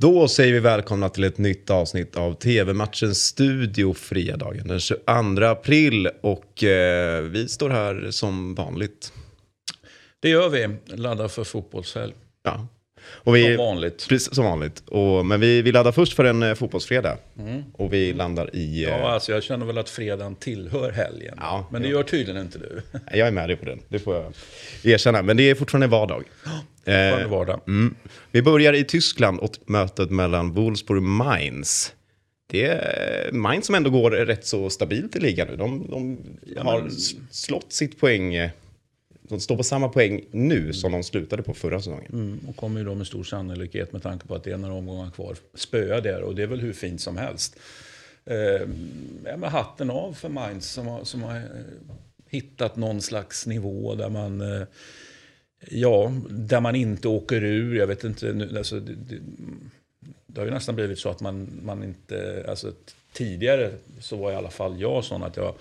Då säger vi välkomna till ett nytt avsnitt av TV-matchens studio fredagen den 22 april. Och eh, vi står här som vanligt. Det gör vi. Laddar för fotbollshelg. Ja. Och vi, Som vanligt. Precis som vanligt. Och, men vi, vi laddar först för en eh, fotbollsfredag. Och vi landar i... eh, Ja, alltså jag känner väl att fredagen tillhör helgen. Ja, men det ja. gör tydligen inte du. Jag är med dig på den, det får jag erkänna. Men det är fortfarande vardag. Fortfarande vardag. Mm. Vi börjar i Tyskland och mötet mellan Wolfsburg och Mainz. Det är Mainz som ändå går rätt så stabilt i ligan nu. De, de har s- slått sitt poäng. De står på samma poäng nu som de slutade på förra säsongen. Mm, och kommer ju då med stor sannolikhet med tanke på att det är några omgångar kvar spöa där och det är väl hur fint som helst. Eh, men hatten av för Mainz som har, som har eh, hittat någon slags nivå där man eh, Ja, där man inte åker ur. Jag vet inte, nu, alltså, det, det, det har ju nästan blivit så att man, man inte... Alltså, tidigare så var i alla fall jag sån att jag...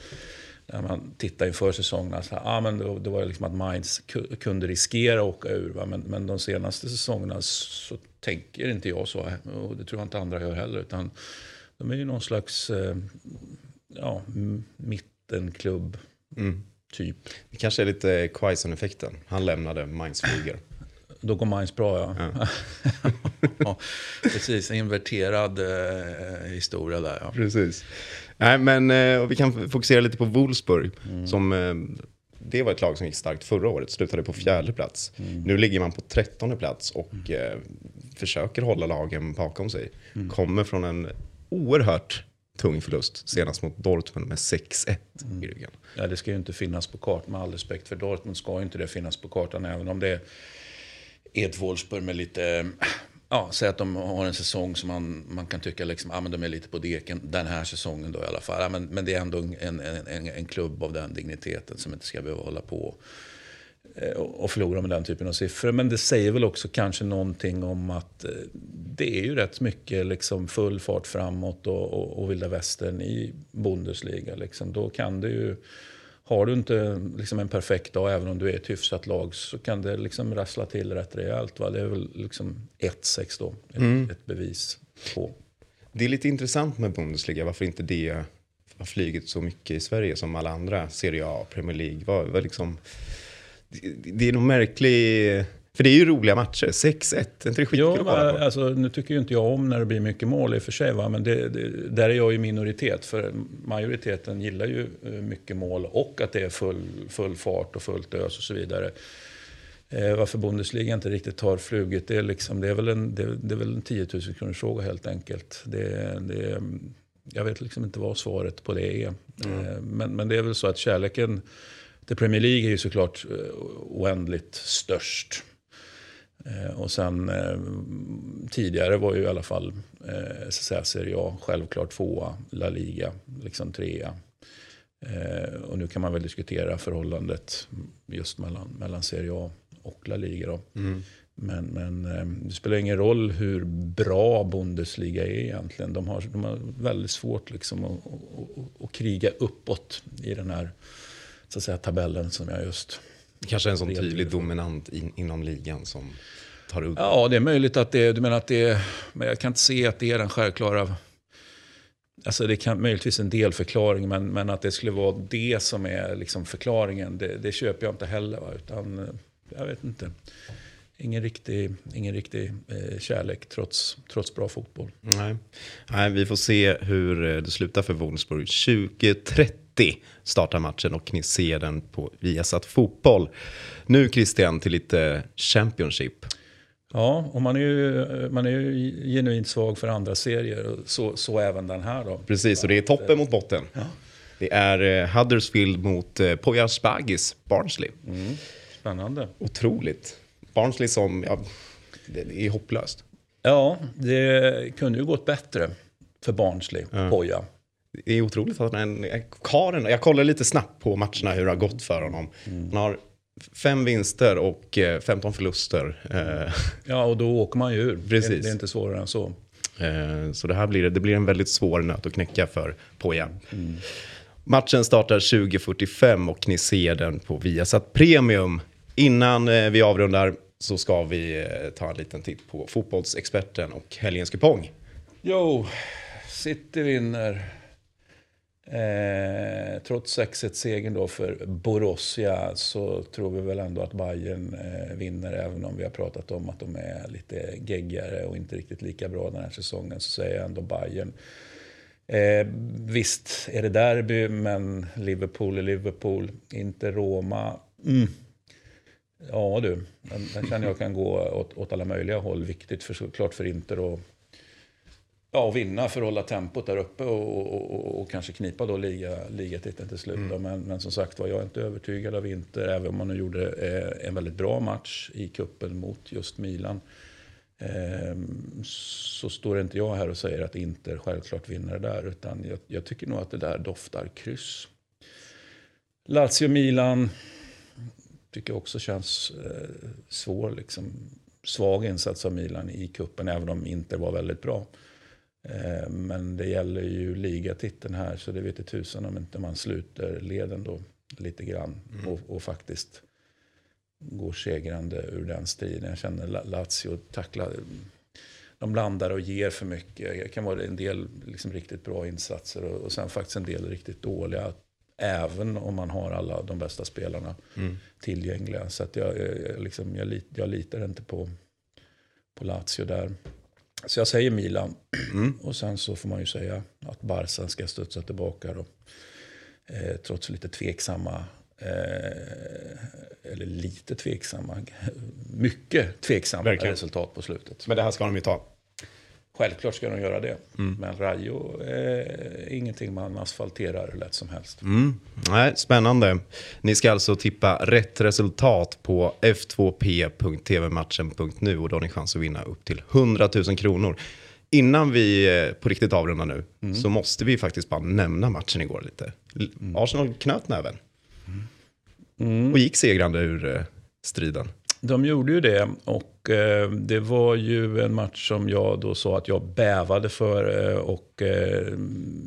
När man tittar inför säsongerna, så här, ah, men då, det var liksom att Mainz ku- kunde riskera att åka ur. Va? Men, men de senaste säsongerna så tänker inte jag så. Och det tror jag inte andra gör heller. Utan de är ju någon slags eh, ja, mittenklubb, Mm. typ. Det kanske är lite Quaison-effekten. Han lämnade Mainz flyger. Då går Mainz bra, ja. ja precis, en inverterad eh, historia där. Ja. Precis. Nej, men eh, vi kan fokusera lite på Wolfsburg. Mm. Som, eh, det var ett lag som gick starkt förra året, slutade på fjärde plats. Mm. Nu ligger man på trettonde plats och eh, försöker hålla lagen bakom sig. Mm. Kommer från en oerhört tung förlust, senast mot Dortmund med 6-1 Mm. i ryggen. Ja, det ska ju inte finnas på kartan, med all respekt för Dortmund ska ju inte det finnas på kartan, även om det är ett Wolfsburg med lite, ja, säg att de har en säsong som man, man kan tycka liksom, ja men de är lite på deken, den här säsongen då i alla fall. Ja, men, men det är ändå en, en, en, en klubb av den digniteten som inte ska behöva hålla på eh, och och förlora med den typen av siffror. Men det säger väl också kanske någonting om att eh, det är ju rätt mycket liksom full fart framåt och, och, och vilda västern i Bundesliga. Liksom. Då kan det ju, har du inte liksom en perfekt dag, även om du är ett hyfsat lag, så kan det liksom rassla till rätt rejält. Va? Det är väl liksom 1-6 då, ett, ett bevis på. Det är lite intressant med Bundesliga, varför inte det har flugit så mycket i Sverige som alla andra Serie A, Premier League. Vad, vad liksom, det, det är nog märklig... För det är ju roliga matcher, 6-1, är inte det skitkul Ja, att kolla på? alltså, nu tycker ju inte jag om när det blir mycket mål i och för sig. Va? Men det, det, där är jag i minoritet. För majoriteten gillar ju eh, mycket mål och att det är full, full fart och fullt ös och så vidare. Eh, varför Bundesliga inte riktigt tar fluget, det är, liksom, det är väl en, det, det är väl en 10 000 kronors fråga helt enkelt. Det, det, jag vet liksom inte vad svaret på det är. Eh, men, men det är väl så att kärleken till Premier League är ju såklart eh, oändligt störst. Eh, och sen eh, tidigare var ju i alla fall eh, Serie A självklart tvåa, La Liga liksom trea. Eh, och nu kan man väl diskutera förhållandet just mellan, mellan Serie A och La Liga. Då. Men, men det spelar ingen roll hur bra Bundesliga är egentligen. De har, de har väldigt svårt liksom att, att, att, att kriga uppåt i den här så att säga, tabellen som jag just Kanske en sån tydlig dominant in, inom ligan som tar upp. Ja, det är möjligt att det är, du menar att det är, men jag kan inte se att det är den självklara, alltså det kan möjligtvis en delförklaring, men, men att det skulle vara det som är liksom förklaringen, det, det köper jag inte heller. Va? Utan, eh, jag vet inte, ingen riktig, ingen riktig eh, kärlek trots, trots bra fotboll. Nej. Nej, vi får se hur eh, det slutar för Wolfsburg. 20.30 startar matchen och ni ser den på Viasat Fotboll. Nu Christian till lite Championship. Ja, och man är ju, man är ju genuint svag för andra serier, så, så även den här då. Precis, och det är toppen mot botten. Det är eh, Huddersfield mot eh, Poya Spagis, Barnsley. Spännande. Otroligt. Barnsley som, ja, det det är hopplöst. Ja, det kunde ju gått bättre för Barnsley, Poja. Det är otroligt att han Karen, jag kollar lite snabbt på matcherna hur det har gått för honom. Mm. Han har fem vinster och eh, 15 förluster. Eh, Ja, och då åker man ju ur. Precis. Det, är inte svårare än så. Eh, Så det här blir, det blir en väldigt svår nöt att knäcka för Poja. Matchen startar 20.45 och ni ser den på Viasat Premium. Innan eh, vi avrundar, så ska vi eh, ta en liten titt på fotbollsexperten och helgens kupong. Jo, City vinner. Eh, trots 6-1-segern då för Borussia så tror vi väl ändå att Bayern eh, vinner. Även om vi har pratat om att de är lite geggigare och inte riktigt lika bra den här säsongen så säger jag ändå Bayern. Eh, visst är det derby, men Liverpool är Liverpool. Inte Roma. Mm. Ja du, den, den känner jag kan gå åt, åt alla möjliga håll. Viktigt för, såklart för Inter att ja, vinna för att hålla tempot där uppe och, och, och, och kanske knipa då liga, ligatiteln till slut. Mm. Men, men, som sagt var, jag är inte övertygad av Inter, även om man nu gjorde eh, en väldigt bra match i kuppen mot just Milan. Eh, så står inte jag här och säger att Inter självklart vinner det där, utan jag, jag tycker nog att det där doftar kryss. Lazio-Milan tycker jag också känns eh, svår. Liksom, svag insats av Milan i kuppen även om Inter var väldigt bra. Eh, men det gäller ju ligatiteln här så det vet inte tusan om inte man sluter leden då lite grann mm. och, och, faktiskt går segrande ur den striden. Jag känner Lazio tacklar, de blandar och ger för mycket. Det kan vara en del liksom riktigt bra insatser och, och sen faktiskt en del riktigt dåliga. Även om man har alla de bästa spelarna mm. tillgängliga. Så att jag, jag, liksom, jag, jag litar inte på, på Lazio där. Så jag säger Milan. Mm. Och sen så får man ju säga att Barca ska studsa tillbaka då. Eh, trots lite tveksamma, eh, eller lite tveksamma, mycket tveksamma Verkligen. resultat på slutet. Men det här ska de ju ta. Självklart ska de göra det. Mm. Men Rayo är ingenting man asfalterar lätt som helst. Mm. Nej, spännande. Ni ska alltså tippa rätt resultat på f2p.tvmatchen.nu och då har ni chans att vinna upp till 100 000 kronor. Innan vi eh, på riktigt avrundar nu mm. så måste vi faktiskt bara nämna matchen igår lite. Mm. Arsenal knöt näven. Mm. Och gick segrande ur eh, striden. De gjorde ju det och eh, det var ju en match som jag då sa att jag bävade för. Eh, och eh,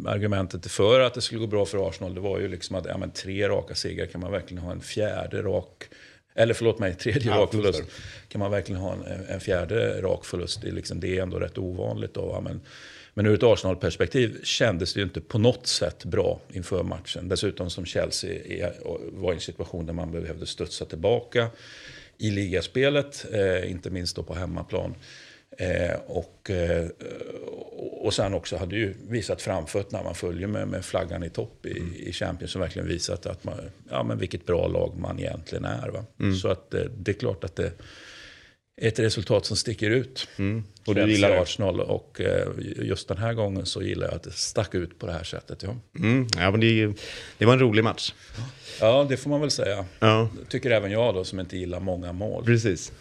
argumentet för att det skulle gå bra för Arsenal det var ju liksom att ja, men tre raka segrar kan man verkligen ha en fjärde rak eller förlåt mig, tredje ja, rak förlust. Kan man verkligen ha en, en fjärde rak förlust? Det är, liksom, det är ändå rätt ovanligt. Då, men, men ur ett Arsenal-perspektiv kändes det ju inte på något sätt bra inför matchen. Dessutom som Chelsea var i en situation där man behövde studsa tillbaka i ligaspelet, eh, inte minst då på hemmaplan. Eh, och, eh, och sen också hade ju visat framfötterna, när man följer med, med flaggan i topp i, mm. i Champions, som verkligen visat att man, ja, men vilket bra lag man egentligen är. Va? Mm. Så att eh, det är klart att det ett resultat som sticker ut. Mm. Och du gillar Arsenal och eh, just den här gången så gillar jag att det stack ut på det här sättet. Ja, mm. ja men det, det var en rolig match. Ja, det får man väl säga. Ja. Tycker även jag då, som inte gillar många mål. Precis.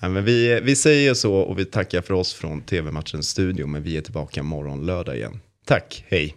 Ja, men vi, vi säger så och vi tackar för oss från TV-matchens studio, men vi är tillbaka morgon lördag igen. Tack, hej.